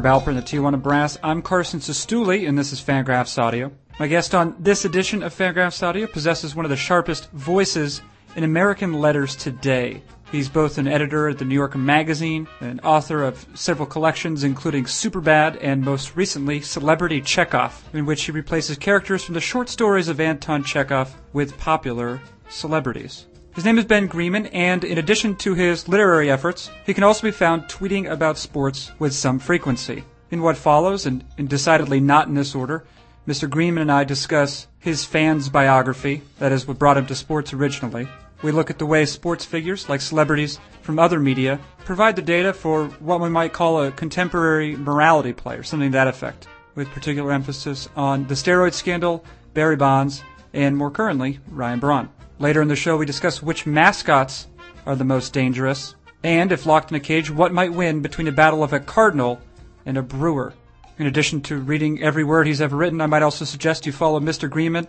Alpert and the Tijuana Brass. I'm Carson Cistulli, and this is Fangraphs Audio. My guest on this edition of Fangraphs Audio possesses one of the sharpest voices in American letters today. He's both an editor at the New Yorker Magazine, an author of several collections, including Superbad and most recently Celebrity Chekhov, in which he replaces characters from the short stories of Anton Chekhov with popular celebrities. His name is Ben Greenman, and in addition to his literary efforts, he can also be found tweeting about sports with some frequency. In what follows, and, and decidedly not in this order, Mr. Greenman and I discuss his fan's biography, that is what brought him to sports originally, we look at the way sports figures, like celebrities from other media, provide the data for what we might call a contemporary morality play, or something to that effect, with particular emphasis on the steroid scandal, Barry Bonds, and more currently, Ryan Braun. Later in the show, we discuss which mascots are the most dangerous, and if locked in a cage, what might win between a battle of a cardinal and a brewer. In addition to reading every word he's ever written, I might also suggest you follow Mr. Greenman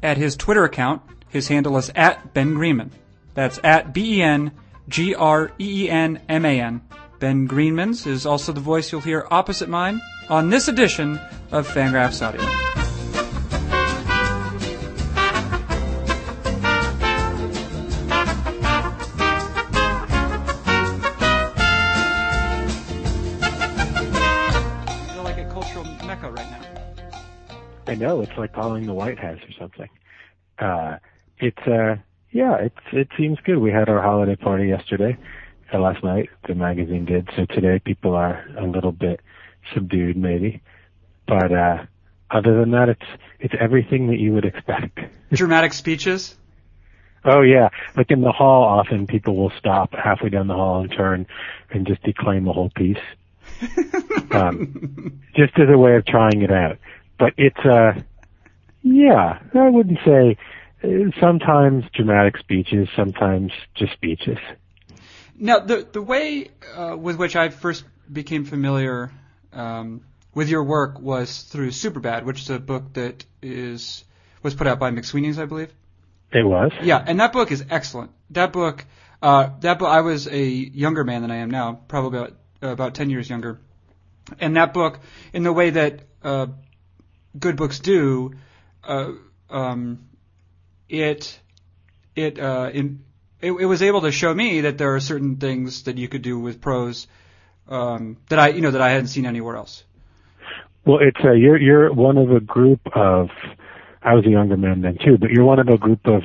at his Twitter account, his handle is at Ben Greenman. That's at B E N G R E E N M A N. Ben Greenman's is also the voice you'll hear opposite mine on this edition of Fangraphs Audio. Know it's like calling the White House or something. Uh, it's uh, yeah, it's it seems good. We had our holiday party yesterday, uh, last night. The magazine did. So today people are a little bit subdued, maybe. But uh, other than that, it's it's everything that you would expect. Dramatic speeches. Oh yeah, like in the hall, often people will stop halfway down the hall and turn and just declaim a whole piece, um, just as a way of trying it out. But it's uh, yeah, I wouldn't say uh, sometimes dramatic speeches, sometimes just speeches. Now, the the way uh, with which I first became familiar um, with your work was through Superbad, which is a book that is was put out by McSweeney's, I believe. It was. Yeah, and that book is excellent. That book, uh, that book, I was a younger man than I am now, probably about about ten years younger, and that book, in the way that uh, good books do, uh, um, it it uh, in, it, it was able to show me that there are certain things that you could do with prose um, that I you know that I hadn't seen anywhere else. Well, it's uh, you're you're one of a group of. I was a younger man then too, but you're one of a group of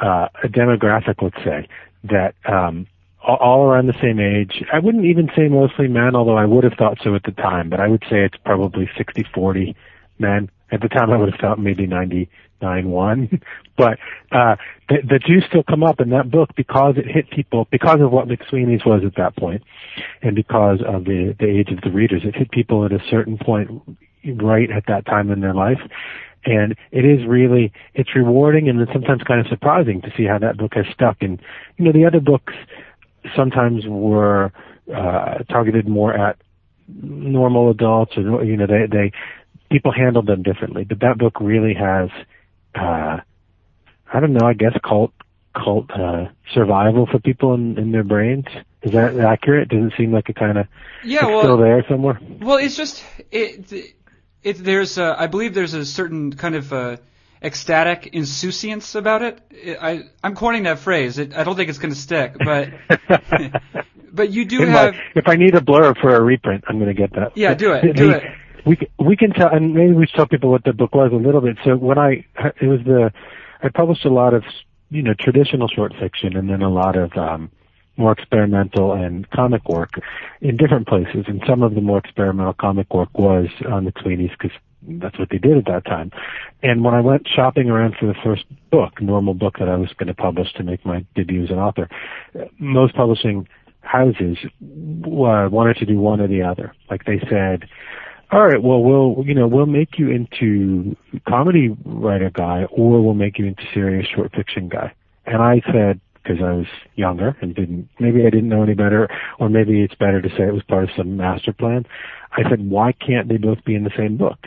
uh, a demographic, let's say, that um, all- around the same age. I wouldn't even say mostly men, although I would have thought so at the time. But I would say it's probably 60-40 men. At the time, I would have thought maybe 99-1. but uh, the, the two still come up in that book because it hit people because of what McSweeney's was at that point, and because of the the age of the readers. It hit people at a certain point right at that time in their life. And it is really, it's rewarding and then sometimes kind of surprising to see how that book has stuck. And, you know, the other books sometimes were, uh, targeted more at normal adults or, you know, they, they, people handled them differently. But that book really has, uh, I don't know, I guess cult, cult, uh, survival for people in, in their brains. Is that accurate? Does it seem like it kind of, Yeah, well, still there somewhere? Well, it's just it. It there's a, I believe there's a certain kind of uh, ecstatic insouciance about it. I I'm coining that phrase. It, I don't think it's going to stick, but but you do In have. my, if I need a blurb for a reprint, I'm going to get that. Yeah, do it, do it. We we can tell, and maybe we should tell people what the book was a little bit. So when I it was the I published a lot of you know traditional short fiction, and then a lot of um, more experimental and comic work in different places. And some of the more experimental comic work was on the Tweenies because that's what they did at that time. And when I went shopping around for the first book, normal book that I was going to publish to make my debut as an author, most publishing houses uh, wanted to do one or the other. Like they said, all right, well, we'll, you know, we'll make you into comedy writer guy or we'll make you into serious short fiction guy. And I said, because I was younger and didn't, maybe I didn't know any better, or maybe it's better to say it was part of some master plan. I said, why can't they both be in the same book?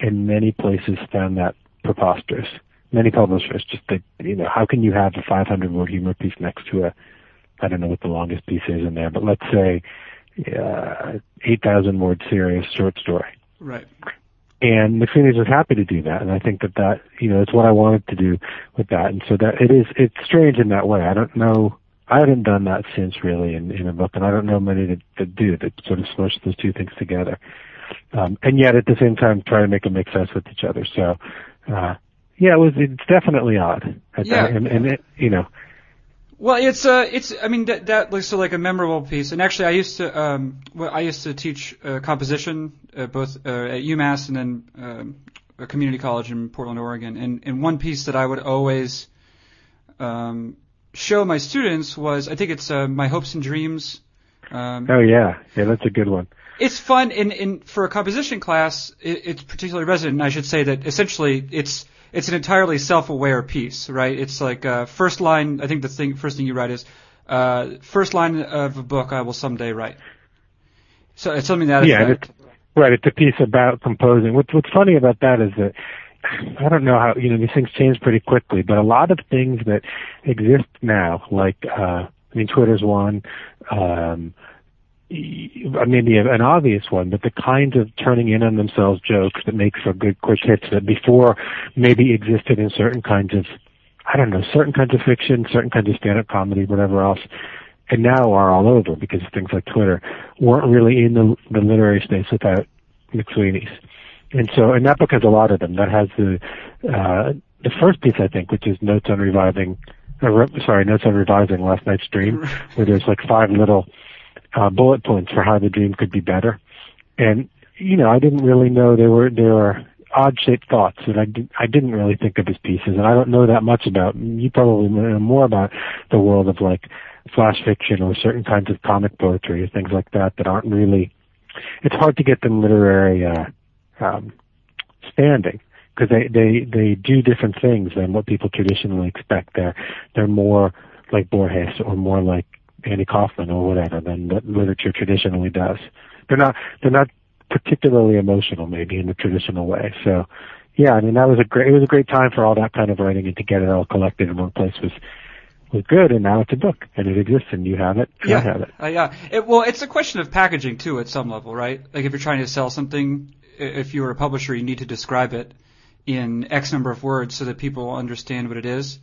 And many places found that preposterous. Many publishers just, they, you know, how can you have a 500 word humor piece next to a, I don't know what the longest piece is in there, but let's say, uh, 8,000 word serious short story. Right. And McSweeney's was happy to do that, and I think that that you know it's what I wanted to do with that, and so that it is it's strange in that way. I don't know. I haven't done that since really in, in a book, and I don't know many that, that do that sort of smush those two things together, um, and yet at the same time try to make them make sense with each other. So, uh, yeah, it was it's definitely odd. Yeah. and, and it, you know, Well, it's uh, it's I mean that that looks like a memorable piece. And actually, I used to um, well, I used to teach uh, composition uh, both uh, at UMass and then um, a community college in Portland, Oregon. And and one piece that I would always um, show my students was I think it's uh, my hopes and dreams. Um, oh yeah, yeah, that's a good one. it's fun in, in for a composition class. It, it's particularly resonant. And I should say that essentially it's it's an entirely self-aware piece, right? It's like uh, first line. I think the thing first thing you write is uh, first line of a book I will someday write. So it's something that Yeah, it's, right. It's a piece about composing. What's what's funny about that is that I don't know how you know these things change pretty quickly, but a lot of things that exist now, like uh, I mean, Twitter's one, um, maybe an obvious one, but the kinds of turning in on themselves jokes that make for good quick hits that before maybe existed in certain kinds of I don't know, certain kinds of fiction, certain kinds of stand-up comedy, whatever else, and now are all over because things like Twitter weren't really in the, the literary space without McSweeney's. And so, and that book has a lot of them. That has the uh, the first piece, I think, which is Notes on Reviving, uh, sorry, Notes on Revising Last Night's Dream, where there's like five little uh, bullet points for how the dream could be better. And you know, I didn't really know there were there were odd shaped thoughts that I did, I didn't really think of as pieces, and I don't know that much about. You probably know more about the world of like flash fiction or certain kinds of comic poetry or things like that that aren't really. It's hard to get them literary uh, um, standing because they they they do different things than what people traditionally expect. They're they're more like Borges or more like Andy Kaufman or whatever than what literature traditionally does. They're not they're not particularly emotional maybe in the traditional way. So yeah, I mean that was a great it was a great time for all that kind of writing and to get it all collected in one place was was good and now it's a book and it exists and you have it and I have it. Uh, yeah. It, well, it's a question of packaging too, at some level, right? Like if you're trying to sell something, if you were a publisher, you need to describe it in X number of words so that people understand what it is.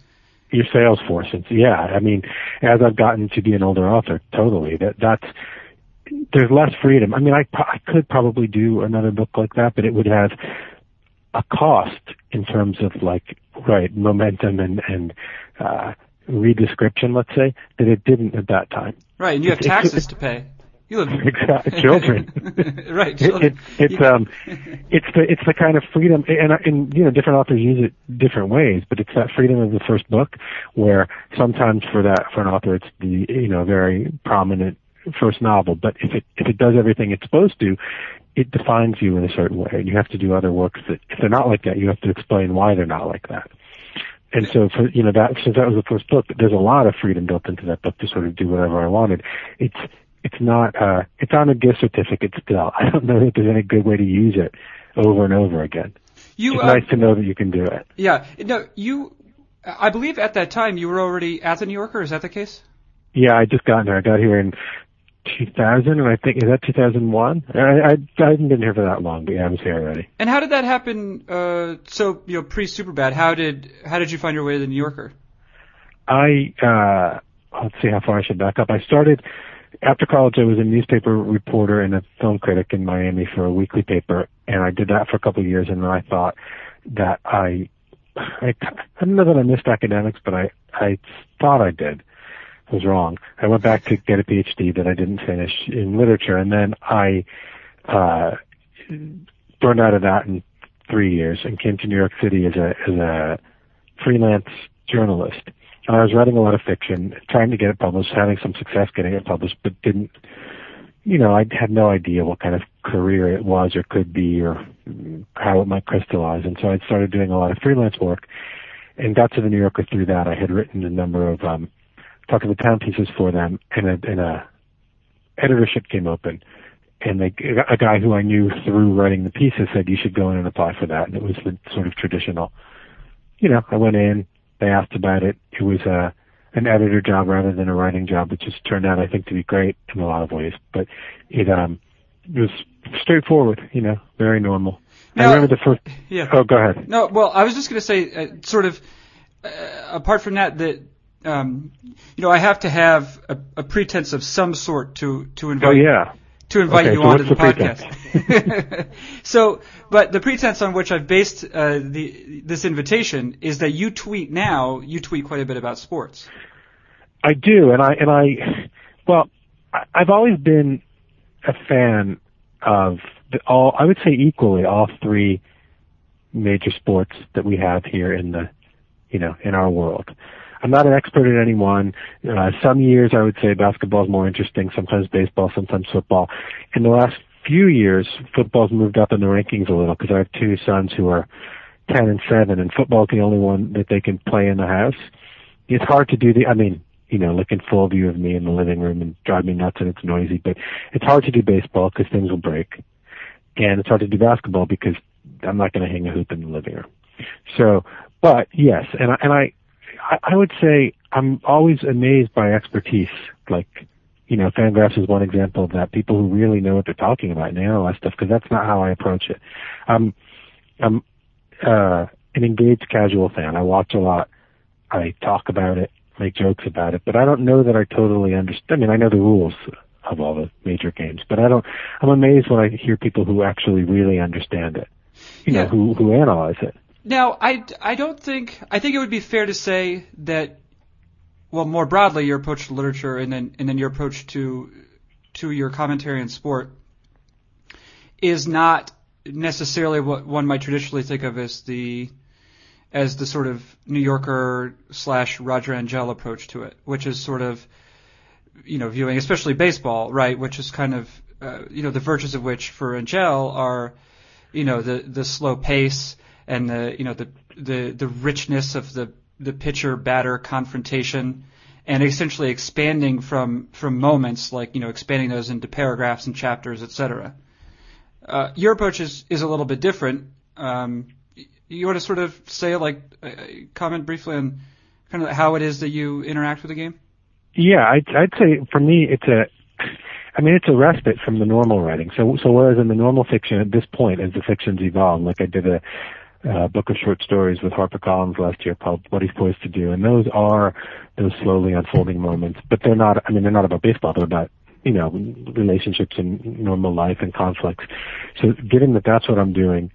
Your sales force. It's, yeah, I mean, as I've gotten to be an older author, totally. That that's there's less freedom. I mean, I I could probably do another book like that, but it would have a cost in terms of like right momentum and and uh, redescription, let's say, that it didn't at that time. Right, and you have It's- it's- taxes to pay. Exactly, children. right, It, children. it, it's um, it's the it's the kind of freedom, and and you know different authors use it different ways, but it's that freedom of the first book, where sometimes for that for an author it's the you know very prominent first novel, but if it if it does everything it's supposed to, it defines you in a certain way, and you have to do other works that if they're not like that, you have to explain why they're not like that. And so, for you know, that since that was the first book, there's a lot of freedom built into that book to sort of do whatever I wanted. It's it's not uh it's on a gift certificate still. I don't know that there's any good way to use it over and over again. you It's uh, nice to know that you can do it. yeah, no, you. I believe at that time you were already at the New Yorker. Is that the case? Yeah, I just got here. I got here in 2000, and I think is that 2001. I, I I haven't been here for that long, but yeah, I was here already. And how did that happen? Uh, so you know, pre Superbad, how did how did you find your way to the New Yorker? I uh let's see how far I should back up. I started after college. I was a newspaper reporter and a film critic in Miami for a weekly paper, and I did that for a couple of years. And then I thought that I, I, I don't know that I missed academics, but I, I thought I did. I was wrong. I went back to get a PhD that I didn't finish in literature, and then I uh, burned out of that in three years and came to New York City as a as a freelance journalist. I was writing a lot of fiction, trying to get it published, having some success getting it published, but didn't, you know, I had no idea what kind of career it was or could be or how it might crystallize. And so I started doing a lot of freelance work and got to the New Yorker through that. I had written a number of, um, talk of the town pieces for them and a, and a editorship came open and they, a guy who I knew through writing the pieces said you should go in and apply for that. And it was the sort of traditional, you know, I went in, they asked about it. It was a, an editor job rather than a writing job, which has turned out, I think, to be great in a lot of ways. But it um, it was straightforward, you know, very normal. Now- I remember the first. Yeah. Oh, go ahead. No, well, I was just going to say, uh, sort of, uh, apart from that, that um, you know, I have to have a, a pretense of some sort to to invite Oh, yeah. To invite Okay, you so onto the the podcast. so, but the pretense on which I've based uh, the this invitation is that you tweet now. You tweet quite a bit about sports. I do, and I and I, well, I- I've always been a fan of the, all. I would say equally all three major sports that we have here in the, you know, in our world. I'm not an expert at any one. Uh, some years I would say basketball is more interesting. Sometimes baseball, sometimes football. In the last few years, football's moved up in the rankings a little because I have two sons who are 10 and 7, and football's the only one that they can play in the house. It's hard to do the, I mean, you know, like in full view of me in the living room and drive me nuts and it's noisy, but it's hard to do baseball because things will break. And it's hard to do basketball because I'm not going to hang a hoop in the living room. So, but yes, and I, and I, I- I would say I'm always amazed by expertise. Like, you know, Fangraphs is one example of that. People who really know what they're talking about and analyze stuff because that's not how I approach it. Um, I'm uh, an engaged casual fan. I watch a lot. I talk about it, make jokes about it, but I don't know that I totally understand. I mean, I know the rules of all the major games, but I don't. I'm amazed when I hear people who actually really understand it. You Yeah. know, who who analyze it. Now, I, I don't think I think it would be fair to say that, well, more broadly, your approach to literature and then and then your approach to to your commentary on sport is not necessarily what one might traditionally think of as the as the sort of New Yorker slash Roger Angell approach to it, which is sort of you know viewing especially baseball, right, which is kind of uh, you know the virtues of which for Angell are you know the the slow pace and the you know the the the richness of the the pitcher batter confrontation and essentially expanding from from moments like you know expanding those into paragraphs and chapters etc uh, your approach is is a little bit different. Um, you want to sort of say like uh, comment briefly on kind of how it is that you interact with the game? Yeah, I'd, I'd say for me it's a, I mean it's a respite from the normal writing. So so whereas in the normal fiction at this point, as the fictions evolve, like I did a, book of short stories with HarperCollins last year called What He's Poised to Do, and those are those slowly unfolding moments. But they're not. I mean they're not about baseball. They're about you know relationships and normal life and conflicts. So given that that's what I'm doing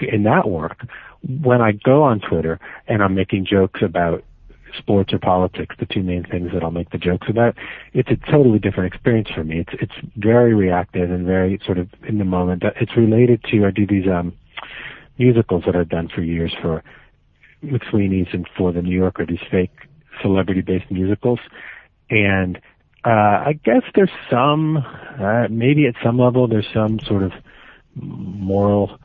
in that work, when I go on Twitter and I'm making jokes about sports or politics, the two main things that I'll make the jokes about, it's a totally different experience for me. It's it's very reactive and very sort of in the moment. It's related to I do these um musicals that I've done for years for McSweeney's and for the New Yorker, these fake celebrity based musicals. And uh I guess there's some uh maybe at some level there's some sort of moral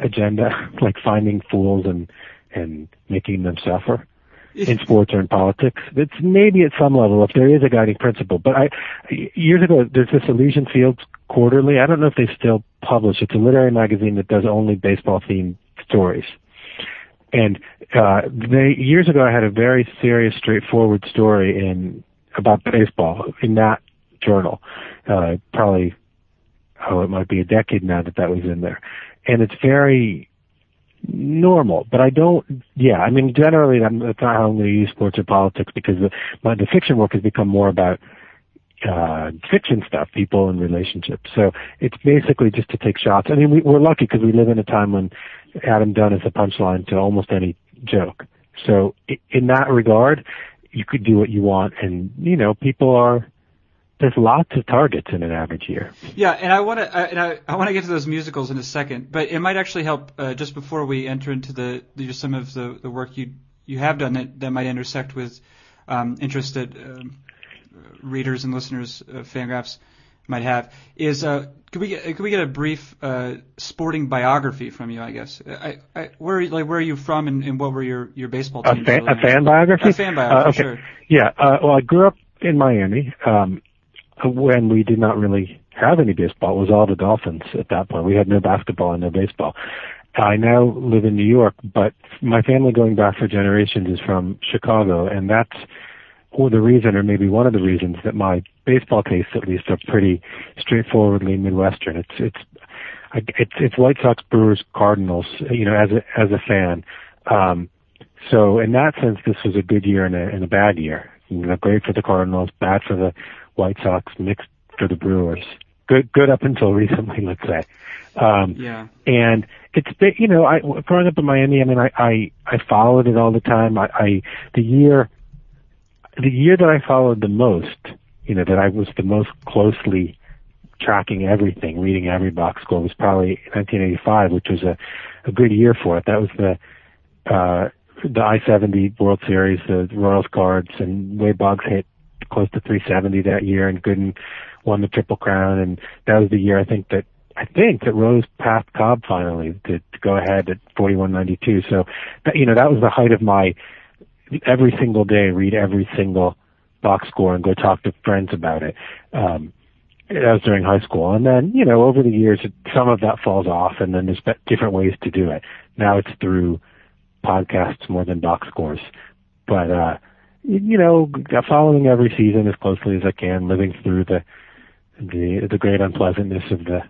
agenda, like finding fools and and making them suffer in sports or in politics. It's maybe at some level if there is a guiding principle. But I years ago there's this Elysian Fields quarterly. I don't know if they still publish. It's a literary magazine that does only baseball themed stories. And uh they years ago I had a very serious, straightforward story in about baseball in that journal. Uh probably oh it might be a decade now that that was in there. And it's very normal, but I don't. Yeah, I mean, generally, I'm, that's not how I'm going to use sports or politics because the, my the fiction work has become more about uh fiction stuff, people and relationships. So it's basically just to take shots. I mean, we, we're lucky because we live in a time when Adam Dunn is the punchline to almost any joke. So in that regard, you could do what you want, and you know, people are. There's lots of targets in an average year. Yeah, and I want to and I, I want to get to those musicals in a second, but it might actually help uh, just before we enter into the, the some of the, the work you you have done that, that might intersect with um, interest that um, readers and listeners of Fangraphs might have. Is uh, could we get could we get a brief uh, sporting biography from you? I guess. I, I, where like where are you from and, and what were your your baseball A fan, a fan biography. A fan biography, Uh, okay. sure. Yeah. Uh, well, I grew up in Miami. Um, when we did not really have any baseball, it was all the Dolphins at that point. We had no basketball and no baseball. I now live in New York, but my family going back for generations is from Chicago, and that's or the reason, or maybe one of the reasons that my baseball tastes, at least, are pretty straightforwardly Midwestern. It's it's it's it's White Sox, Brewers, Cardinals. You know, as a as a fan. Um, so in that sense, this was a good year and a, and a bad year. You know, great for the Cardinals, bad for the White Sox, mixed for the Brewers. Good, good up until recently, let's say. Um, yeah. And it's you know, I growing up in Miami, I mean, I I, I followed it all the time. I, I the year, the year that I followed the most, you know, that I was the most closely tracking everything, reading every box score was probably 1985, which was a a good year for it. That was the uh the I-70 World Series, the Royals cards, and Wade Boggs hit close to 370 that year, and Gooden won the Triple Crown, and that was the year I think that I think that Rose passed Cobb finally to, to go ahead at 41.92. So, that, you know, that was the height of my every single day read every single box score and go talk to friends about it. Um, that was during high school, and then you know over the years some of that falls off, and then there's different ways to do it. Now it's through podcasts more than box scores. But, uh, you know, following every season as closely as I can, living through the, the, the great unpleasantness of the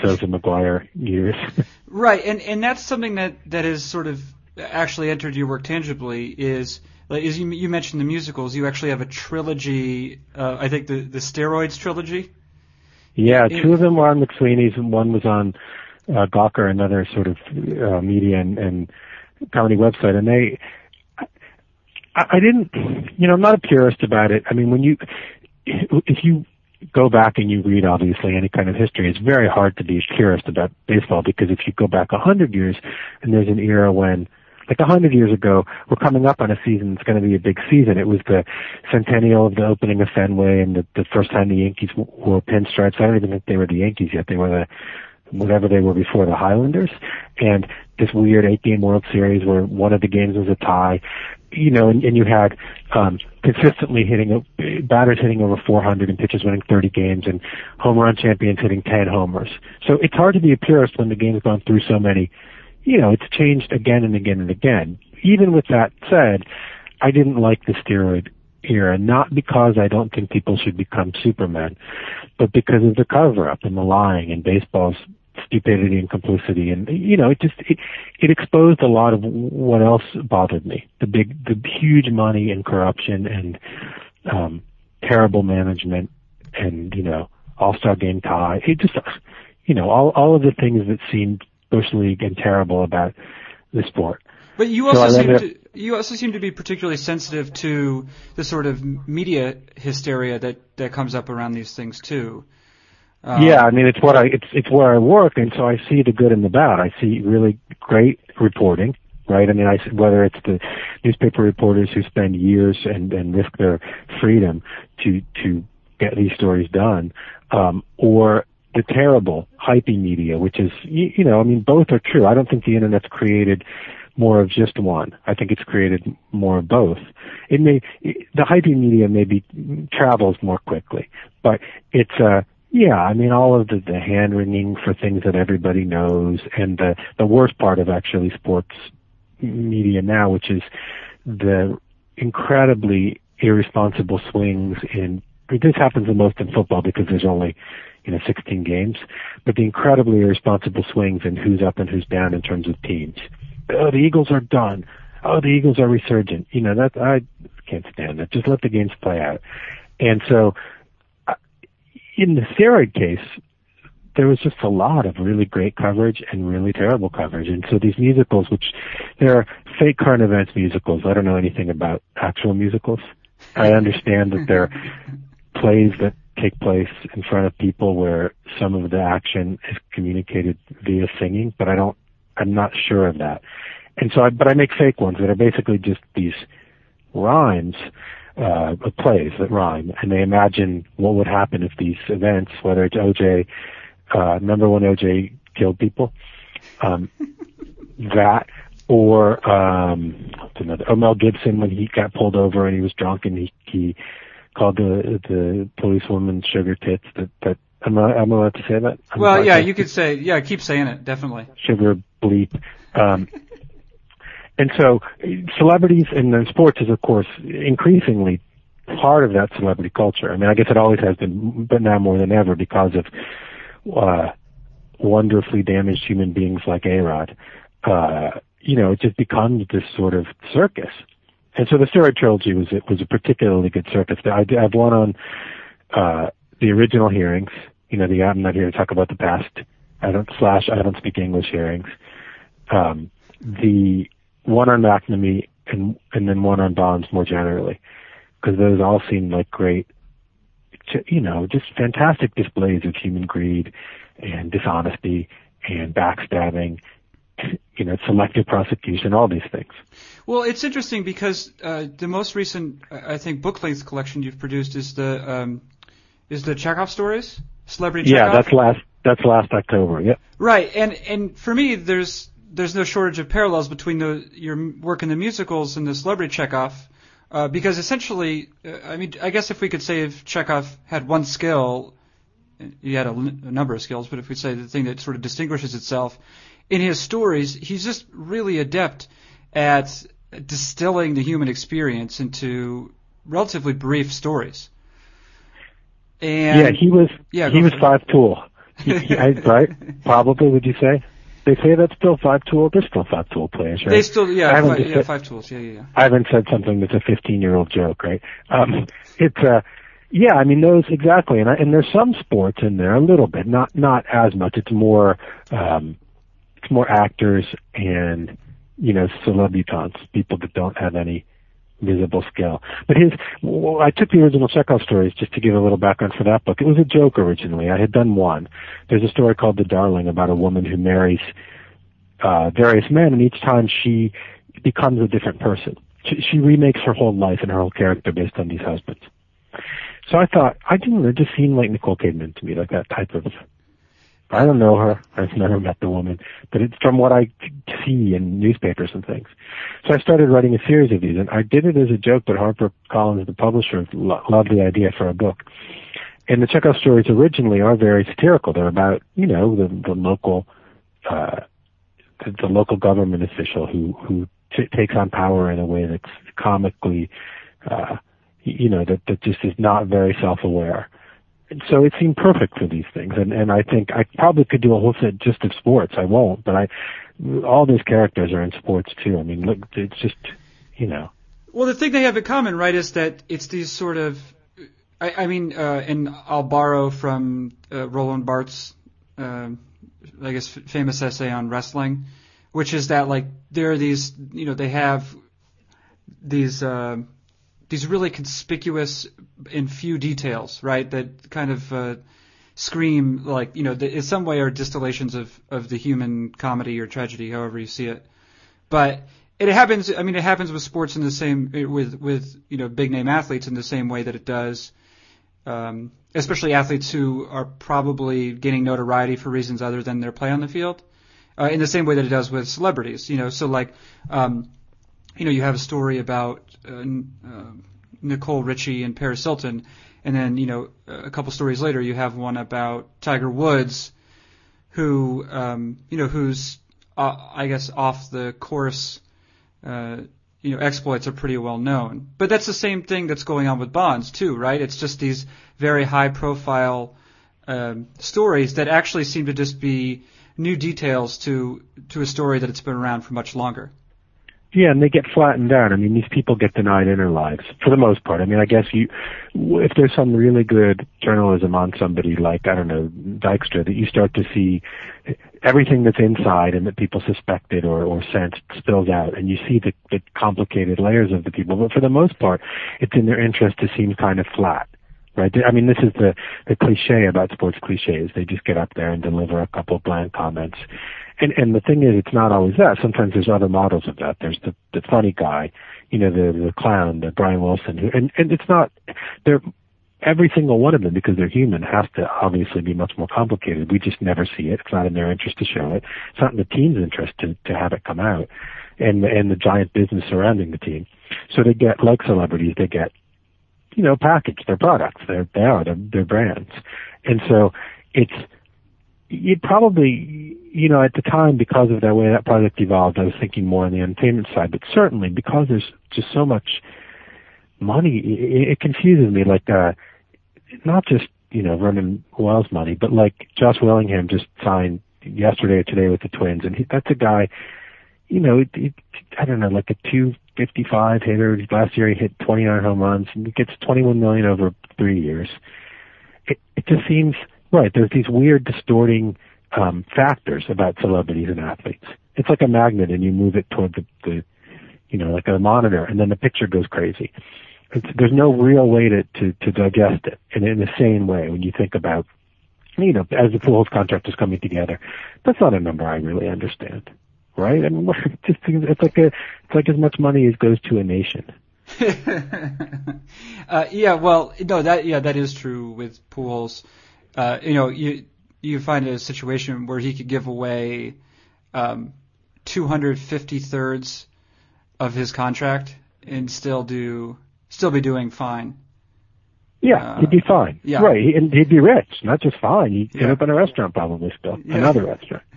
Sosa McGwire years. right. And, and that's something that, that has sort of actually entered your work tangibly is, like, as you, you mentioned the musicals, you actually have a trilogy, uh, I think the, the Steroids trilogy. Yeah, two of them were on McSweeney's and one was on uh, Gawker, another sort of uh, media and, and comedy website, and they, I, didn't, you know, I'm not a purist about it. I mean, when you, if you go back and you read obviously any kind of history, it's very hard to be a purist about baseball because if you go back a hundred years and there's an era when like a hundred years ago, we're coming up on a season that's going to be a big season. It was the centennial of the opening of Fenway and the, the first time the Yankees wore pinstripes. I don't even think they were the Yankees yet. They were the whatever they were before the Highlanders, and this weird eight game World Series where one of the games was a tie, you know, and, and you had um, consistently hitting batters hitting over 400 and pitchers winning 30 games, and home run champions hitting 10 homers. So it's hard to be a purist when the game's gone through so many. You know, it's changed again and again and again. Even with that said, I didn't like the steroid era, not because I don't think people should become supermen, but because of the cover up and the lying and baseball's stupidity and complicity and you know it just it, it exposed a lot of what else bothered me. The big the huge money and corruption and um terrible management and you know all-star game tie. It just you know all all of the things that seemed bush league and terrible about the sport. But you also so seem to you also seem to be particularly sensitive to the sort of media hysteria that that comes up around these things too. Um, yeah, I mean it's what I it's it's where I work, and so I see the good and the bad. I see really great reporting, right? I mean, I whether it's the newspaper reporters who spend years and and risk their freedom to to get these stories done, um, or the terrible hypey media, which is you, you know, I mean, both are true. I don't think the internet's created more of just one. I think it's created more of both. It may the hypey media maybe travels more quickly, but it's uh yeah, I mean all of the, the hand wringing for things that everybody knows, and the the worst part of actually sports media now, which is the incredibly irresponsible swings in. This happens the most in football because there's only you know 16 games, but the incredibly irresponsible swings in who's up and who's down in terms of teams oh, the Eagles are done. Oh, the Eagles are resurgent. You know, that I can't stand that. Just let the games play out. And so, in the steroid case, there was just a lot of really great coverage and really terrible coverage. And so these musicals, which they're fake current events musicals, I don't know anything about actual musicals. I understand that they're plays that take place in front of people where some of the action is communicated via singing, but I don't I'm not sure of that. And so I, but I make fake ones that are basically just these rhymes, uh, plays that rhyme, and they imagine what would happen if these events, whether it's OJ, uh, number one OJ killed people, um, that, or, um, what's another, or Mel Gibson when he got pulled over and he was drunk and he, he called the, the policewoman sugar tits that, that I'm not, I, am I allowed to say that? I'm well, yeah, you could say, yeah, keep saying it, definitely. Sugar bleep. Um, and so celebrities and then sports is of course increasingly part of that celebrity culture. I mean, I guess it always has been, but now more than ever because of uh, wonderfully damaged human beings like A-Rod. Uh, you know, it just becomes this sort of circus. And so the steroid trilogy was it was a particularly good circus. I, I've one on uh, the original hearings. You know, the I'm not here to talk about the past. I don't slash I don't speak English hearings. Um, the one on McNamee and and then one on Bonds more generally because those all seem like great, you know, just fantastic displays of human greed and dishonesty and backstabbing, you know, selective prosecution, all these things. Well, it's interesting because uh, the most recent, I think, book length collection you've produced is the um, is the Chekhov stories, celebrity. Chekhov? Yeah, that's last that's last October. Yep. Right, and and for me, there's there's no shortage of parallels between the your work in the musicals and the celebrity Chekhov. Uh, because essentially, uh, I mean, I guess if we could say if Chekhov had one skill, he had a, a number of skills, but if we say the thing that sort of distinguishes itself in his stories, he's just really adept at distilling the human experience into relatively brief stories. And yeah, he was yeah, he was five tool. He, he, I, right? Probably, would you say? They say that's still five tool. They're still five tool players, right? They still, yeah, five, yeah, said, five tools. Yeah, yeah, yeah. I haven't said something that's a 15 year old joke, right? Um, it's, uh, yeah, I mean those exactly, and I, and there's some sports in there a little bit, not not as much. It's more, um, it's more actors and you know celebrities, people that don't have any visible skill. But his, well, I took the original Chekhov stories just to give a little background for that book. It was a joke originally. I had done one. There's a story called The Darling about a woman who marries uh, various men, and each time she becomes a different person. She, she remakes her whole life and her whole character based on these husbands. So I thought, I didn't know, it just seemed like Nicole Kidman to me, like that type of I don't know her. I've never met the woman, but it's from what I see in newspapers and things. So I started writing a series of these, and I did it as a joke, but Harper Collins, the publisher, lo- loved the idea for a book. And the Chekhov stories originally are very satirical. They're about, you know, the, the local, uh, the, the local government official who, who t- takes on power in a way that's comically, uh, you know, that, that just is not very self-aware so it seemed perfect for these things. And and I think I probably could do a whole set just of sports. I won't but I all these characters are in sports too. I mean look it's just you know. Well the thing they have in common right is that it's these sort of I, I mean uh, and I'll borrow from uh, Roland Barthes uh, I guess famous essay on wrestling which is that like there are these you know they have these uh, these really conspicuous and few details, right? That kind of uh, scream like you know, the, in some way are distillations of of the human comedy or tragedy, however you see it. But it happens. I mean, it happens with sports in the same with with you know big name athletes in the same way that it does. Um, especially athletes who are probably gaining notoriety for reasons other than their play on the field, uh, in the same way that it does with celebrities. You know, so like, um, you know, you have a story about uh, uh, Nicole Richie and Paris Hilton, and then you know a couple stories later you have one about Tiger Woods, who um, you know who's uh, I guess off the course. Uh, you know, exploits are pretty well known. But that's the same thing that's going on with Bonds too, right? It's just these very high profile um, stories that actually seem to just be new details to to a story that it's been around for much longer. Yeah, and they get flattened out. I mean, these people get denied inner lives for the most part. I mean, I guess you, if there's some really good journalism on somebody like I don't know Dykstra, that you start to see everything that's inside and that people suspected or or sensed spills out, and you see the, the complicated layers of the people. But for the most part, it's in their interest to seem kind of flat right? I mean, this is the the cliche about sports cliches. They just get up there and deliver a couple of bland comments, and and the thing is, it's not always that. Sometimes there's other models of that. There's the the funny guy, you know, the the clown, the Brian Wilson, who, and and it's not. They're every single one of them because they're human has to obviously be much more complicated. We just never see it. It's not in their interest to show it. It's not in the team's interest to to have it come out, and and the giant business surrounding the team. So they get like celebrities, they get you know package their products. They're they are their, their brands, and so it's you'd probably, you know, at the time because of the way that project evolved, I was thinking more on the entertainment side. But certainly because there's just so much money, it, it confuses me. Like, uh, not just you know Vernon Wells money, but like Josh Willingham just signed yesterday or today with the Twins, and he, that's a guy. You know, it, it, I don't know, like a 255 hitter. Last year he hit 29 home runs, and he gets 21 million over three years. It, it just seems right. There's these weird distorting um, factors about celebrities and athletes. It's like a magnet, and you move it toward the, the you know, like a monitor, and then the picture goes crazy. It's, there's no real way to, to, to digest it in, in a sane way when you think about, you know, as the Pujols contract is coming together. That's not a number I really understand, right? I mean, just it's like a, it's like as much money as goes to a nation. uh, yeah, well, no, that yeah, that is true with Pujols. Uh, you know, you you find a situation where he could give away um, 250 thirds of his contract and still do still be doing fine. Yeah, uh, he'd be fine. Yeah. Right, and he'd be rich, not just fine. He'd yeah. in a restaurant probably still, yeah. another restaurant.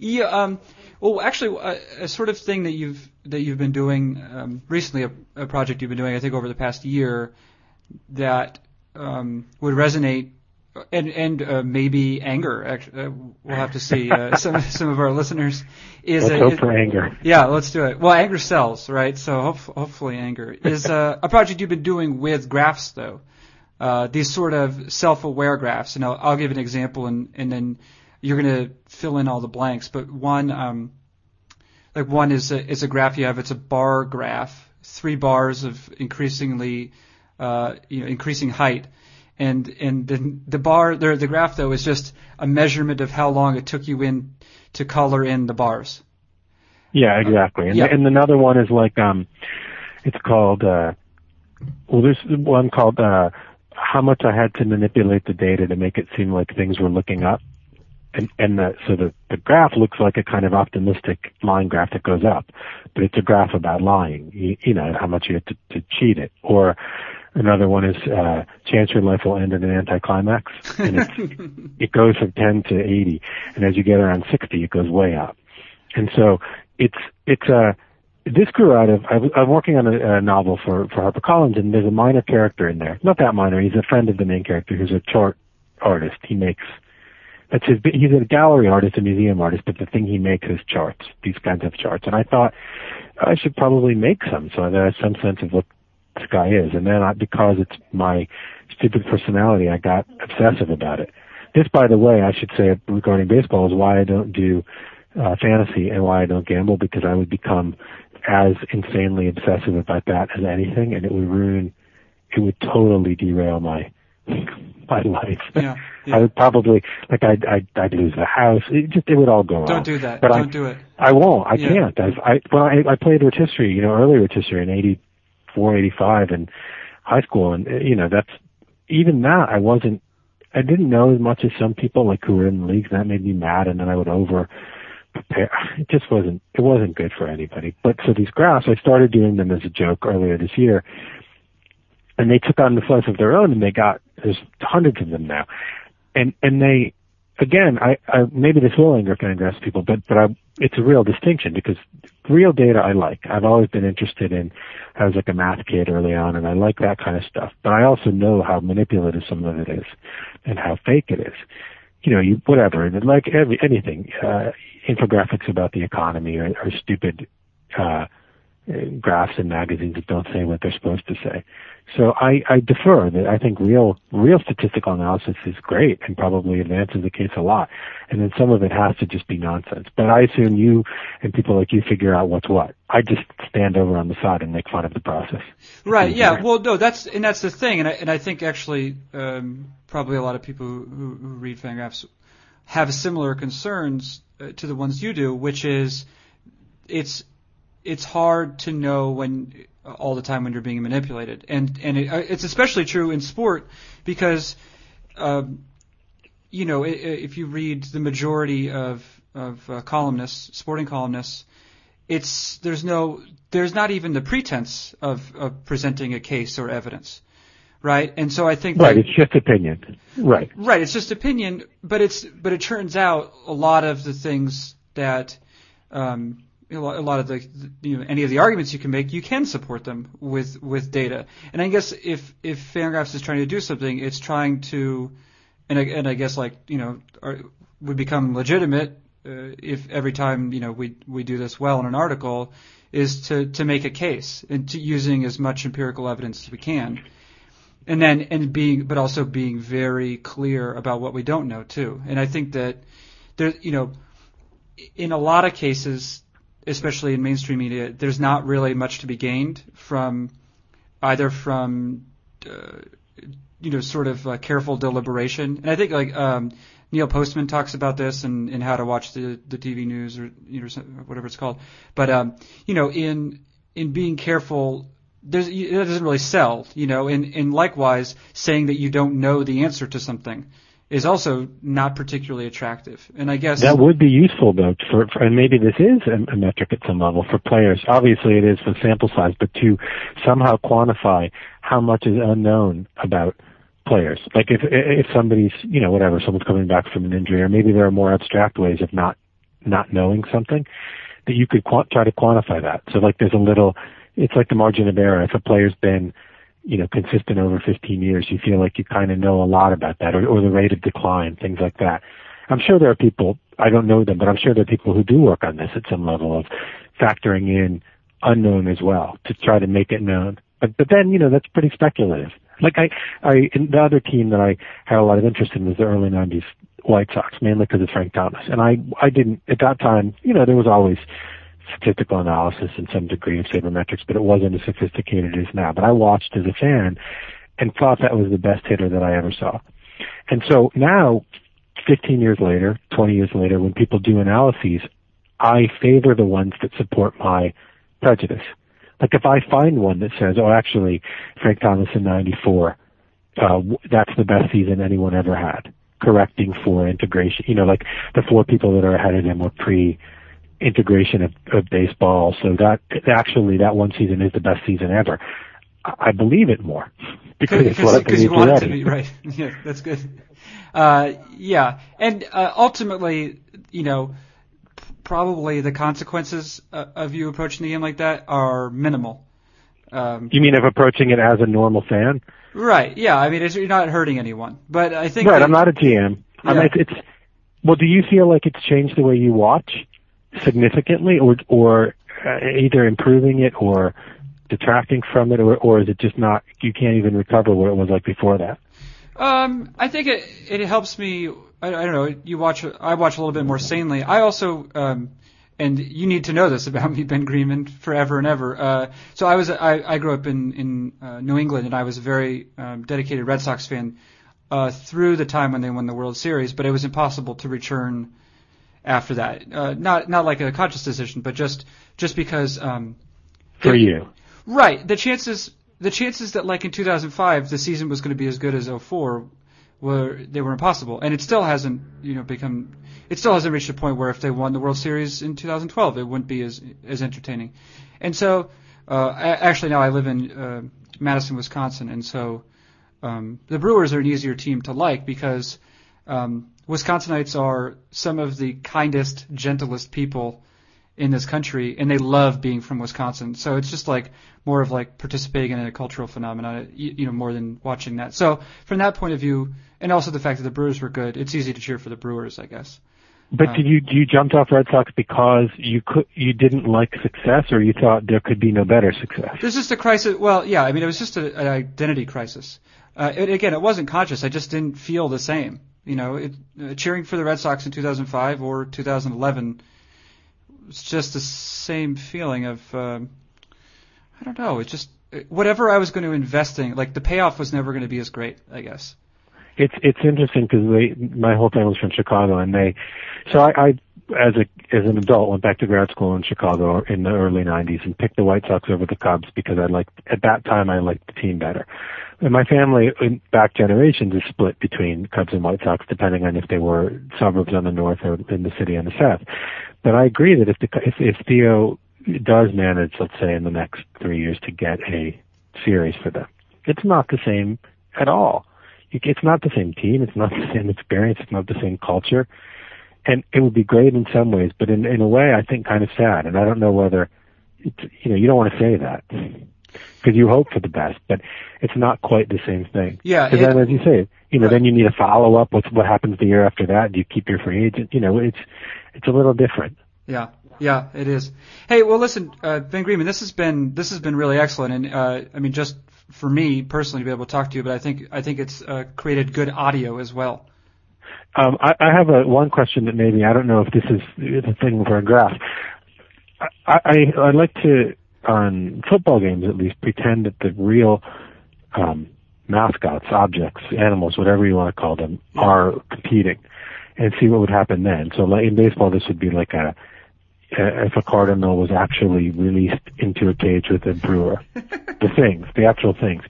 Yeah. Um, well, actually, a, a, sort of thing that you've that you've been doing um, recently, a, a, project you've been doing, I think, over the past year, that um, would resonate and and uh, maybe anger. Actually, uh, we'll have to see. Uh, some some of our listeners is let's hope for anger. Yeah, let's do it. Well, anger sells, right? So hope, hopefully, anger is uh, a project you've been doing with graphs, though. Uh, these sort of self-aware graphs, and I'll, I'll give an example, and and then you're going to fill in all the blanks. But one, um, like one is a, is a graph you have. It's a bar graph, three bars of increasingly, uh, you know, increasing height and and the the bar the the graph though is just a measurement of how long it took you in to color in the bars. Yeah, exactly. And, yeah. and another one is like um, it's called uh, well, there's one called uh, how much I had to manipulate the data to make it seem like things were looking up. And, and the, so the, the graph looks like a kind of optimistic line graph that goes up, but it's a graph about lying, you, you know, how much you have to, to cheat it. Or Another one is uh, chance your life will end in an anticlimax, and it's, it goes from 10 to 80, and as you get around 60, it goes way up. And so it's it's a uh, this grew out of I, am working on a, a novel for for HarperCollins, and there's a minor character in there. Not that minor. He's a friend of the main character, who's a chart artist. He makes that's his. He's a gallery artist, a museum artist, but the thing he makes is charts, these kinds of charts. And I thought I should probably make some so that I have some sense of what this guy is. And then I, because it's my stupid personality, I got obsessive about it. This, by the way, I should say regarding baseball is why I don't do uh, fantasy and why I don't gamble because I would become as insanely obsessive about that as anything, and it would ruin, it would totally derail my my life. Yeah, yeah. I would probably like I'd, I'd I'd lose the house. It just it would all go. Don't do that. But Don't I, do it. I won't. I yeah. can't. I've, I well I I played rotisserie, you know, early rotisserie in eighty four, eighty five, 485 in high school, and uh, you know that's even that I wasn't. I didn't know as much as some people like who were in the leagues. And that made me mad, and then I would over prepare. It just wasn't. It wasn't good for anybody. But so these graphs, I started doing them as a joke earlier this year, and they took on the life of their own, and they got there's hundreds of them now, and and they again, I, I maybe this will anger Fangraphs people, but but I, it's a real distinction because real data I like. I've always been interested in. I was like a math kid early on, and I like that kind of stuff. But I also know how manipulative some of it is, and how fake it is. You know, you whatever, and like every anything, uh, infographics about the economy or, or stupid uh, graphs in magazines that don't say what they're supposed to say. So I, I defer that I think real real statistical analysis is great and probably advances the case a lot. And then some of it has to just be nonsense. But I assume you and people like you figure out what's what. I just stand over on the side and make fun of the process. Right. Yeah. Well, no. That's and that's the thing. And I and I think actually um, probably a lot of people who, who read Fangraphs have similar concerns uh, to the ones you do, which is it's it's hard to know when all the time when you're being manipulated, and and it, uh, it's especially true in sport because, um, you know, if you read the majority of of uh, columnists, sporting columnists, it's there's no there's not even the pretense of, of presenting a case or evidence. right? And so I think right, that, it's just opinion, right? Right, it's just opinion, but it's but it turns out a lot of the things that um, a lot of the you know any of the arguments you can make you can support them with with data. And i guess if if fangraphs is trying to do something it's trying to and I, and I guess like you know are, would become legitimate uh, if every time you know we we do this well in an article is to to make a case and to using as much empirical evidence as we can. And then and being but also being very clear about what we don't know too. And i think that there you know in a lot of cases especially in mainstream media, there's not really much to be gained from either from uh, you know sort of uh, careful deliberation. And I think like um, Neil Postman talks about this and in, how to watch the the TV news or you know whatever it's called. But um, you know in in being careful. There's, it doesn't really sell, you know, and, and likewise, saying that you don't know the answer to something is also not particularly attractive. And I guess that would be useful though for, for and maybe this is a, a, metric at some level for players. Obviously it is for sample size, but to somehow quantify how much is unknown about players. Like if if somebody's, you know, whatever, someone's coming back from an injury or maybe there are more abstract ways of not not knowing something that you could qu- try to quantify that. So like there's a little it's like the margin of error. If a player's been consistent over 15 years, you feel like you kind of know a lot about that, or, or the rate of decline, things like that. I'm sure there are people, I don't know them, but I'm sure there are people who do work on this at some level of factoring in unknown as well to try to make it known. But, but then, you know, that's pretty speculative. Like I, I, the other team that I had a lot of interest in was the early 90s White Sox, mainly because of Frank Thomas. And I, I didn't, at that time, you know, there was always statistical analysis and some degree of sabermetrics, but it wasn't as sophisticated as now. But I watched as a fan and thought that was the best hitter that I ever saw. And so now, 15 years later, 20 years later, when people do analyses, I favor the ones that support my prejudice. Like if I find one that says, oh, actually, Frank Thomas in 94, uh, that's the best season anyone ever had, correcting for integration. You know, like the four people that are ahead of him were pre integration of, of baseball. So that actually that one season is the best season ever. I believe it more because it's what I believe you want it to be, right? Yeah, that's good. Uh, yeah, and uh, ultimately, you know, probably the consequences uh, of you approaching the game like that are minimal. Um, you mean of approaching it as a normal fan? Right. Yeah. I mean, you're not hurting anyone, but I think. Right. That, I'm not a GM. Yeah. I mean, it's, it's. Well, do you feel like it's changed the way you watch? Significantly, or or uh, either improving it or detracting from it, or or is it just not? You can't even recover what it was like before that. Um, I think it it helps me. I, I don't know. You watch. I watch a little bit more sanely. I also. Um, and you need to know this about me, Ben Greenman, forever and ever. Uh, so I was, I, I grew up in in uh, New England, and I was a very um, dedicated Red Sox fan uh, through the time when they won the World Series. But it was impossible to return after that. Uh, not not like a conscious decision, but just just because. Um, For you. Right. The chances the chances that like in 2005 the season was going to be as good as 04 were they were impossible, and it still hasn't you know become it still hasn't reached a point where if they won the World Series in 2012 it wouldn't be as as entertaining. And so uh, actually now I live in uh, Madison, Wisconsin, and so um, the Brewers are an easier team to like because um, Wisconsinites are some of the kindest, gentlest people in this country, and they love being from Wisconsin. So it's just like more of like participating in a cultural phenomenon, you, you know, more than watching that. So from that point of view, and also the fact that the Brewers were good, it's easy to cheer for the Brewers, I guess. But um, did you you jumped off Red Sox because you could you didn't like success, or you thought there could be no better success? This is the crisis. Well, yeah, I mean, it was just a, an identity crisis. Uh, it, again, it wasn't conscious. I just didn't feel the same. You know, it, uh, cheering for the Red Sox in 2005 or 2011, it's just the same feeling of um, I don't know. It just whatever I was going to invest in, like the payoff was never going to be as great. I guess. It's it's interesting because my whole family's from Chicago, and they so I, I as a as an adult went back to grad school in Chicago in the early 90s and picked the White Sox over the Cubs because I liked at that time I liked the team better. And my family in back generations is split between Cubs and White Sox depending on if they were suburbs on the north or in the city on the south. But I agree that if the if, if Theo does manage, let's say in the next three years to get a series for them, It's not the same at all. It's not the same team. It's not the same experience. It's not the same culture. And it would be great in some ways, but in in a way, I think kind of sad. And I don't know whether, it's, you know, you don't want to say that because you hope for the best, but it's not quite the same thing. Yeah. Because then, as you say, you know, right. then you need a follow up. What's what happens the year after that? Do you keep your free agent? You know, it's it's a little different. Yeah. Yeah, it is. Hey, well, listen, uh, Ben Greenman, this has been this has been really excellent, and uh, I mean, just for me personally to be able to talk to you, but I think I think it's uh, created good audio as well. Um, I, I have a one question that maybe I don't know if this is the thing for a graph. I, I I like to on football games at least pretend that the real um, mascots, objects, animals, whatever you want to call them, are competing, and see what would happen then. So like in baseball, this would be like a if a cardinal was actually released into a cage with a brewer. the things, the actual things.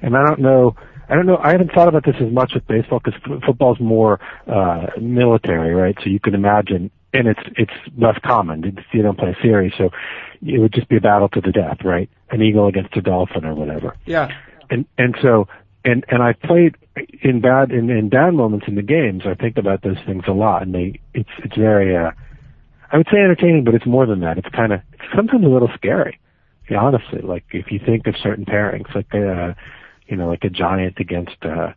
And I don't know, I don't know, I haven't thought about this as much with baseball because f- football's more, uh, military, right? So you can imagine, and it's, it's less common. It's, you don't play a series, so it would just be a battle to the death, right? An eagle against a dolphin or whatever. Yeah. And, and so, and, and I played in bad, in, in down moments in the games, I think about those things a lot and they, it's, it's very, uh, I would say entertaining, but it's more than that. It's kind of it's sometimes a little scary. Yeah, honestly, like if you think of certain pairings, like a, uh, you know, like a giant against uh,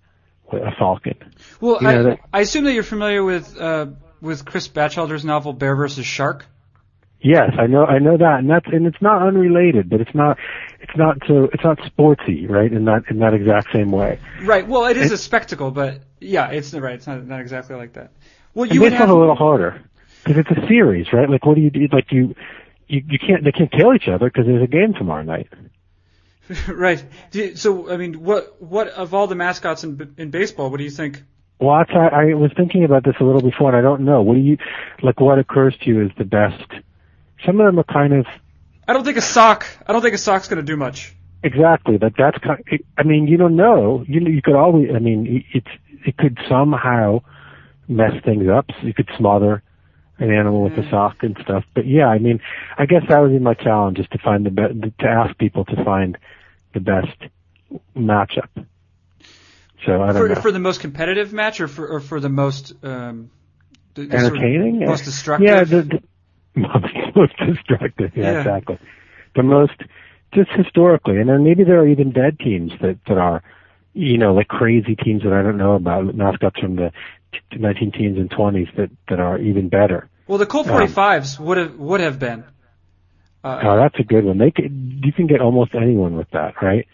a falcon. Well, you know, I, that, I assume that you're familiar with uh, with Chris Batchelder's novel Bear versus Shark. Yes, I know, I know that, and that's and it's not unrelated, but it's not, it's not so, it's not sportsy, right? In that in that exact same way. Right. Well, it is a spectacle, but yeah, it's right. It's not not exactly like that. Well, you would have a little harder because it's a series, right? Like, what do you do? Like, you you you can't they can't kill each other because there's a game tomorrow night. right. So, I mean, what what of all the mascots in in baseball, what do you think? Well, I, I was thinking about this a little before, and I don't know. What do you like? What occurs to you is the best? Some of them are kind of. I don't think a sock. I don't think a sock's going to do much. Exactly, but that's kind. Of, I mean, you don't know. You you could always. I mean, it's it could somehow mess things up. So you could smother an animal with a mm. sock and stuff. But yeah, I mean, I guess that would be my challenge is to find the best, to ask people to find the best matchup. So I don't for, know. For the most competitive match or for, or for the most, um, the, entertaining? Sort of most destructive? Yeah, the, the most destructive. Yeah, yeah, exactly. The most, just historically, and then maybe there are even dead teams that, that are, you know, like crazy teams that I don't know about, mascots from the 19 teens and 20s that that are even better. Well, the Colt 45s um, would have would have been. Uh, oh, that's a good one. They could, you can get almost anyone with that, right?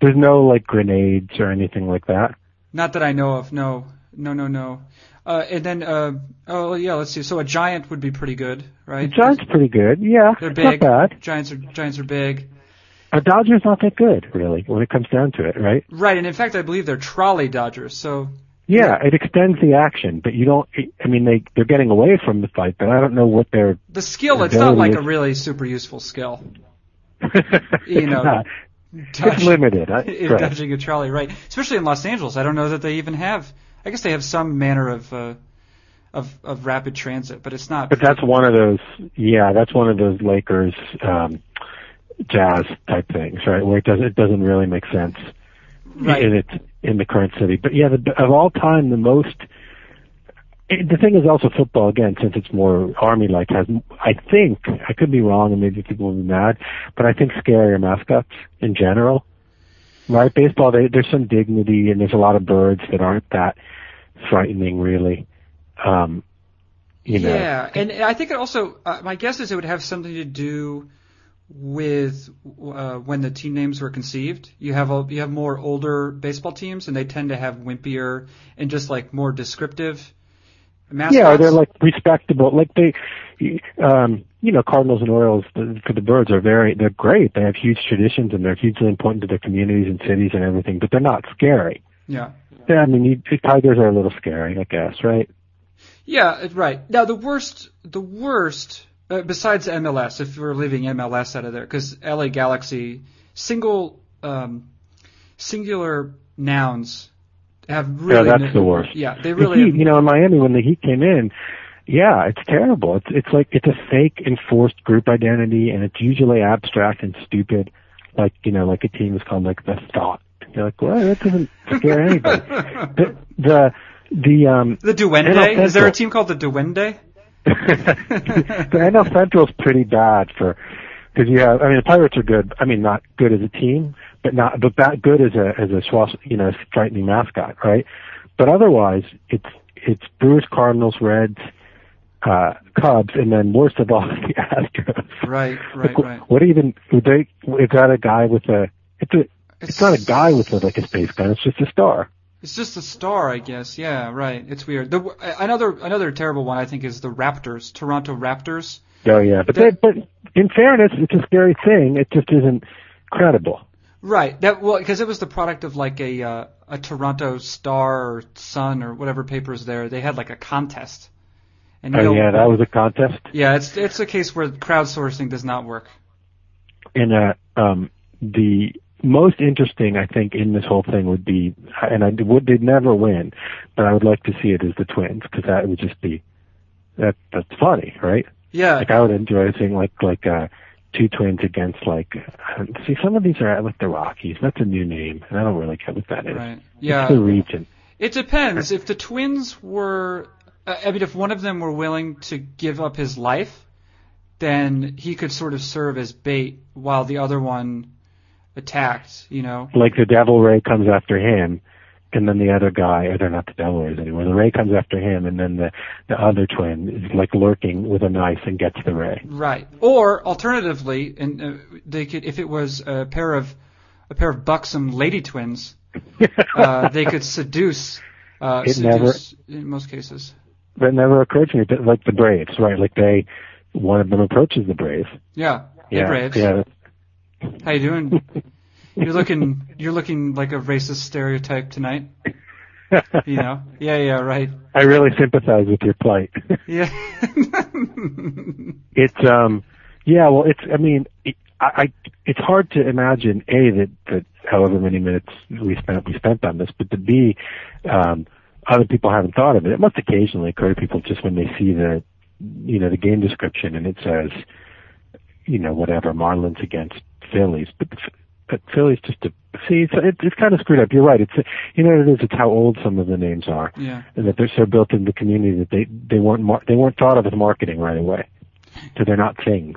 There's no like grenades or anything like that. Not that I know of. No, no, no, no. Uh, and then, uh, oh yeah, let's see. So a giant would be pretty good, right? A giant's pretty good. Yeah, they're big. Not bad. Giants are giants are big. A Dodger's not that good, really, when it comes down to it, right? Right, and in fact, I believe they're trolley Dodgers. So yeah, it extends the action, but you don't. I mean, they they're getting away from the fight, but I don't know what their the skill. It's not like is. a really super useful skill. you know, not. it's limited. I, right. dodging a trolley, right? Especially in Los Angeles, I don't know that they even have. I guess they have some manner of uh, of of rapid transit, but it's not. But that's one of those. Yeah, that's one of those Lakers um, jazz type things, right? Where it doesn't it doesn't really make sense right. in its in the current city. But yeah, the, of all time, the most. The thing is also football again, since it's more army-like, has I think I could be wrong, and maybe people will be mad, but I think scarier mascots in general. Right, baseball, they, there's some dignity, and there's a lot of birds that aren't that frightening, really. Um, you know. Yeah, and I think it also. Uh, my guess is it would have something to do with uh, when the team names were conceived. You have a, you have more older baseball teams, and they tend to have wimpier and just like more descriptive mascots. Yeah, they're like respectable. Like they, um, you know, Cardinals and Orioles for the birds are very they're great. They have huge traditions and they're hugely important to their communities and cities and everything. But they're not scary. Yeah. Yeah, I mean, you, tigers are a little scary, I guess, right? Yeah, right. Now the worst, the worst uh, besides MLS, if we're leaving MLS out of there, because LA Galaxy single um, singular nouns have really yeah, that's the worst. Yeah, they really. The heat, you know, in Miami when the Heat came in, yeah, it's terrible. It's it's like it's a fake enforced group identity, and it's usually abstract and stupid. Like you know, like a team is called like the Thought You're like, well, that doesn't scare anybody. the the the um The Duende? Is there a team called the Duende? the NL Central's pretty bad for because you have. I mean, the Pirates are good. I mean, not good as a team, but not but that good as a as a Schwas, you know frightening mascot, right? But otherwise, it's it's Brewers, Cardinals, Reds, uh, Cubs, and then worst of all, the Astros. Right, right, Like, right. What even? Would they? Is that a guy with a? It's a. It's not a guy with a, like a space gun. It's just a star. It's just a star, I guess. Yeah, right. It's weird. The, another another terrible one I think is the Raptors, Toronto Raptors. Oh yeah, but they, but in fairness, it's a scary thing. It just isn't credible. Right. That well, because it was the product of like a uh, a Toronto Star or Sun or whatever papers there. They had like a contest. And Oh yeah, that was a contest. Yeah, it's it's a case where crowdsourcing does not work. And uh, um, the most interesting, I think, in this whole thing would be, and I would they'd never win, but I would like to see it as the Twins because that would just be that that's funny, right? Yeah. Like I would enjoy seeing like like uh, two twins against like uh, see some of these are like the Rockies. That's a new name, and I don't really care what that is. Right. It's Yeah. the region. It depends. If the twins were, uh, I mean, if one of them were willing to give up his life, then he could sort of serve as bait while the other one attacked. You know. Like the Devil Ray comes after him, and then the other guy, or they're not the Devil Rays anymore. The Ray comes after him, and then the the other twin is like lurking with a knife and gets the Ray. Right. Or alternatively, and uh, they could, if it was a pair of a pair of buxom lady twins, uh, they could seduce. Uh, It seduce in most cases. That never occurred to me, but like the Braves, right? Like they, one of them approaches the Braves. Yeah. Yeah, Braves. yeah. How you doing? You're looking you're looking like a racist stereotype tonight. You know? Yeah, yeah, right. I really sympathize with your plight. Yeah. it's um, yeah. Well, it's. I mean, it, I, I. It's hard to imagine a that that however many minutes we spent we spent on this, but to b, um, other people haven't thought of it. It must occasionally occur to people just when they see the, you know, the game description and it says, you know, whatever Marlins against Phillies, but. But Philly's just a see. It's, it, it's kind of screwed up. You're right. It's you know what it is. It's how old some of the names are. yeah. and that they're so built into the community that they they weren't mar- they weren't thought of as marketing right away. So they're not things.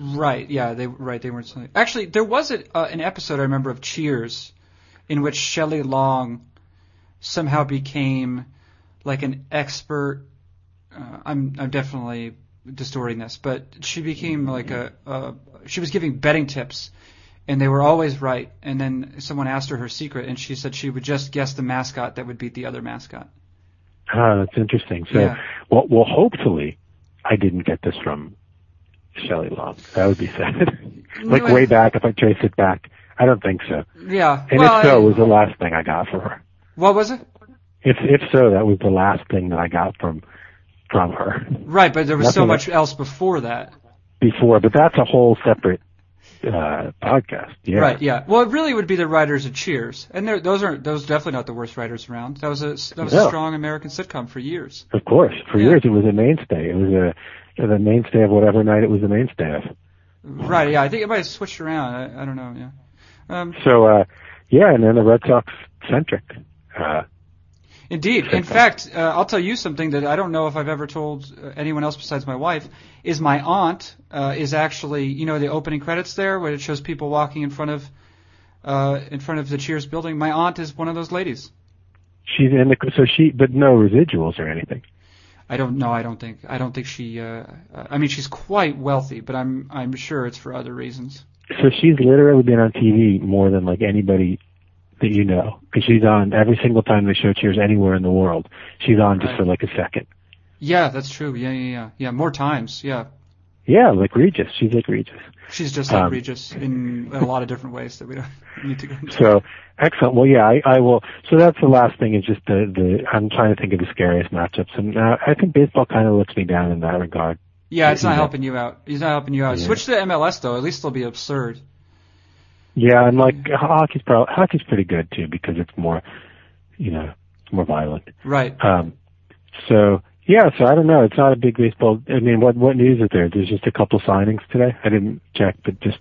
Right, yeah, they right they weren't something. Actually, there was a, uh, an episode I remember of Cheers in which Shelley Long somehow became like an expert uh, I'm I'm definitely distorting this, but she became like a, a she was giving betting tips and they were always right. And then someone asked her her secret, and she said she would just guess the mascot that would beat the other mascot. Ah, that's interesting. So, Yeah. well, well, hopefully, I didn't get this from Shelley Long. That would be sad. like way back, if I trace it back, I don't think so. Yeah. And well, if so, I- it was the last thing I got from her. what was it? If if so, that was the last thing that I got from from her Right, but there was so Nothing much else before that. Before. But that's a whole separate uh podcast. Yeah. Right. Yeah. Well, it really would be the writers of Cheers, and they're- those are those are definitely not the worst writers around. That was a that was a strong American sitcom for years. Of course. For Yeah. years, it was a mainstay. It was a the mainstay of whatever night it was the mainstay of. Right. Yeah. I think it might have switched around. I, I don't know. Yeah. Um, So, uh, yeah, and then the Red Sox centric. Uh, Indeed. In fact, uh, I'll tell you something that I don't know if I've ever told uh, anyone else besides my wife. Is my aunt uh, is actually you know the opening credits there where it shows people walking in front of uh, in front of the Cheers building. My aunt is one of those ladies. she's in the, so she, but no residuals or anything. I don't know. I don't think. I don't think she. Uh, uh, I mean, she's quite wealthy, but I'm. I'm sure it's for other reasons. So she's literally been on TV more than like anybody that you know, because she's on every single time they show Cheers anywhere in the world. She's on just for like a second. Yeah, that's true. Yeah, yeah, yeah. Yeah, more times. Yeah, Yeah, like Regis. She's like Regis. she's just like Um, Regis in, in a lot of different ways that we don't need to go into. So excellent. Well, yeah, I, I will. So that's the last thing. Is just the the. I'm trying to think of the scariest matchups, and uh, I think baseball kind of lets me down in that regard. Yeah, it's not helping you out. He's not helping you out. Yeah. Switch to MLS though. At least it'll be absurd. Yeah, and like hockey's pro- hockey's pretty good too because it's more, you know, it's more violent. Right. Um, so yeah, so I don't know. It's not a big baseball. I mean, what what news is there? There's just a couple signings today. I didn't check, but just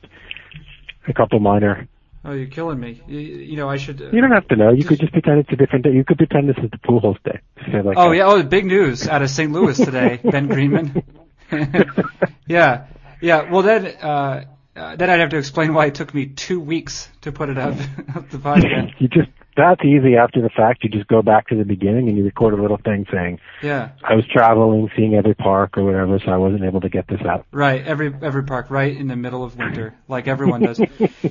a couple minor Oh, you're killing me. You, you know, I should. Uh, You don't have to know. You Just- could just pretend it's a different day. You could pretend this is the pool Pujols day. Say like oh that. yeah. Oh, big news out of St. Louis today. ben Greenman. yeah. Yeah. Well, then, uh, uh, then I'd have to explain why it took me two weeks to put it up, up the podcast. you just that's easy after the fact. You just go back to the beginning and you record a little thing saying, Yeah. I was traveling, seeing every park or whatever, so I wasn't able to get this out. Right, every every park, right in the middle of winter, like everyone does.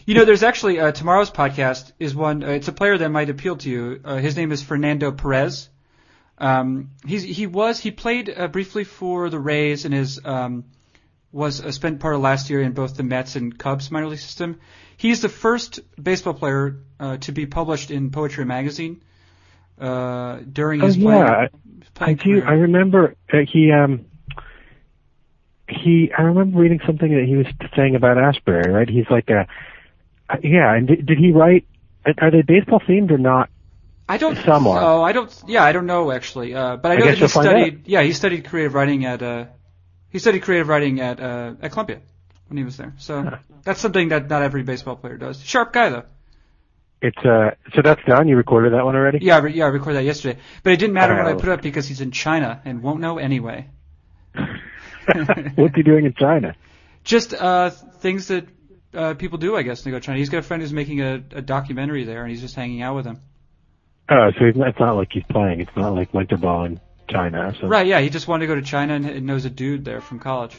you know, there's actually uh, tomorrow's podcast is one. Uh, it's a player that might appeal to you. Uh, his name is Fernando Perez. Um, he's he was he played uh, briefly for the Rays and his um, was uh, spent part of last year in both the Mets and Cubs minor league system. He's the first baseball player uh, to be published in Poetry Magazine uh, during Oh his yeah, I, I playing, playing do. career. I remember uh, he um he. I remember reading something that he was saying about Ashbery. Right? He's like a uh, yeah. And did, did he write? Are they baseball themed or not? I don't. Some are. Oh, I don't. Yeah, I don't know actually. Uh, but I know that he studied. Yeah, he studied creative writing at. Uh, he studied creative writing at uh, at Columbia when he was there. So Huh. that's something that not every baseball player does. Sharp guy though. It's uh. So that's done. You recorded that one already. Yeah, I re- yeah, I recorded that yesterday. But it didn't matter when I put it up because he's in China and won't know anyway. What's he doing in China? Just uh, things that uh, people do, I guess, when they go to China. He's got a friend who's making a, a documentary there, and he's just hanging out with him. Oh, so he's not, it's not like he's playing. It's not like winter ball in China. So Right? Yeah, he just wanted to go to China and, knows a dude there from college.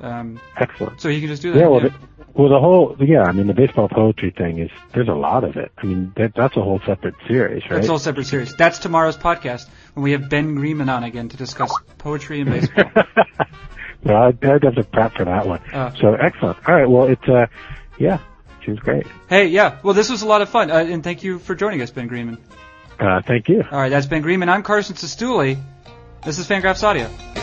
Um, excellent. so he can just do that. Yeah, well, the, well, the whole yeah. I mean, the baseball poetry thing is there's a lot of it. I mean, that, that's a whole separate series, right? That's all separate series. That's tomorrow's podcast when we have Ben Greenman on again to discuss poetry and baseball. well, I'd, I'd have to prep for that one. Uh. so excellent. All right. Well, it's uh, yeah, she was great. hey, yeah. Well, this was a lot of fun, uh, and thank you for joining us, Ben Greenman. Uh, thank you. All right, that's Ben Greenman. I'm Carson Cistulli. This is Fangraphs Audio.